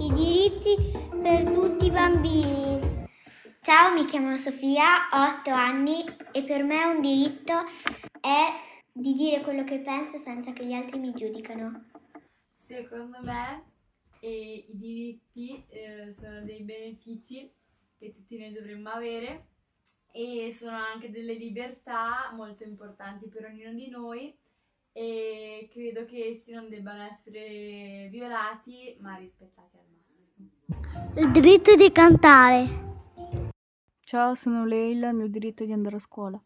i diritti per tutti i bambini. Ciao, mi chiamo Sofia, ho 8 anni e per me un diritto è di dire quello che penso senza che gli altri mi giudicano. Secondo me eh, i diritti eh, sono dei benefici che tutti noi dovremmo avere e sono anche delle libertà molto importanti per ognuno di noi e credo che essi non debbano essere violati ma rispettati al massimo. Il diritto di cantare. Ciao, sono Leila, il mio diritto è di andare a scuola.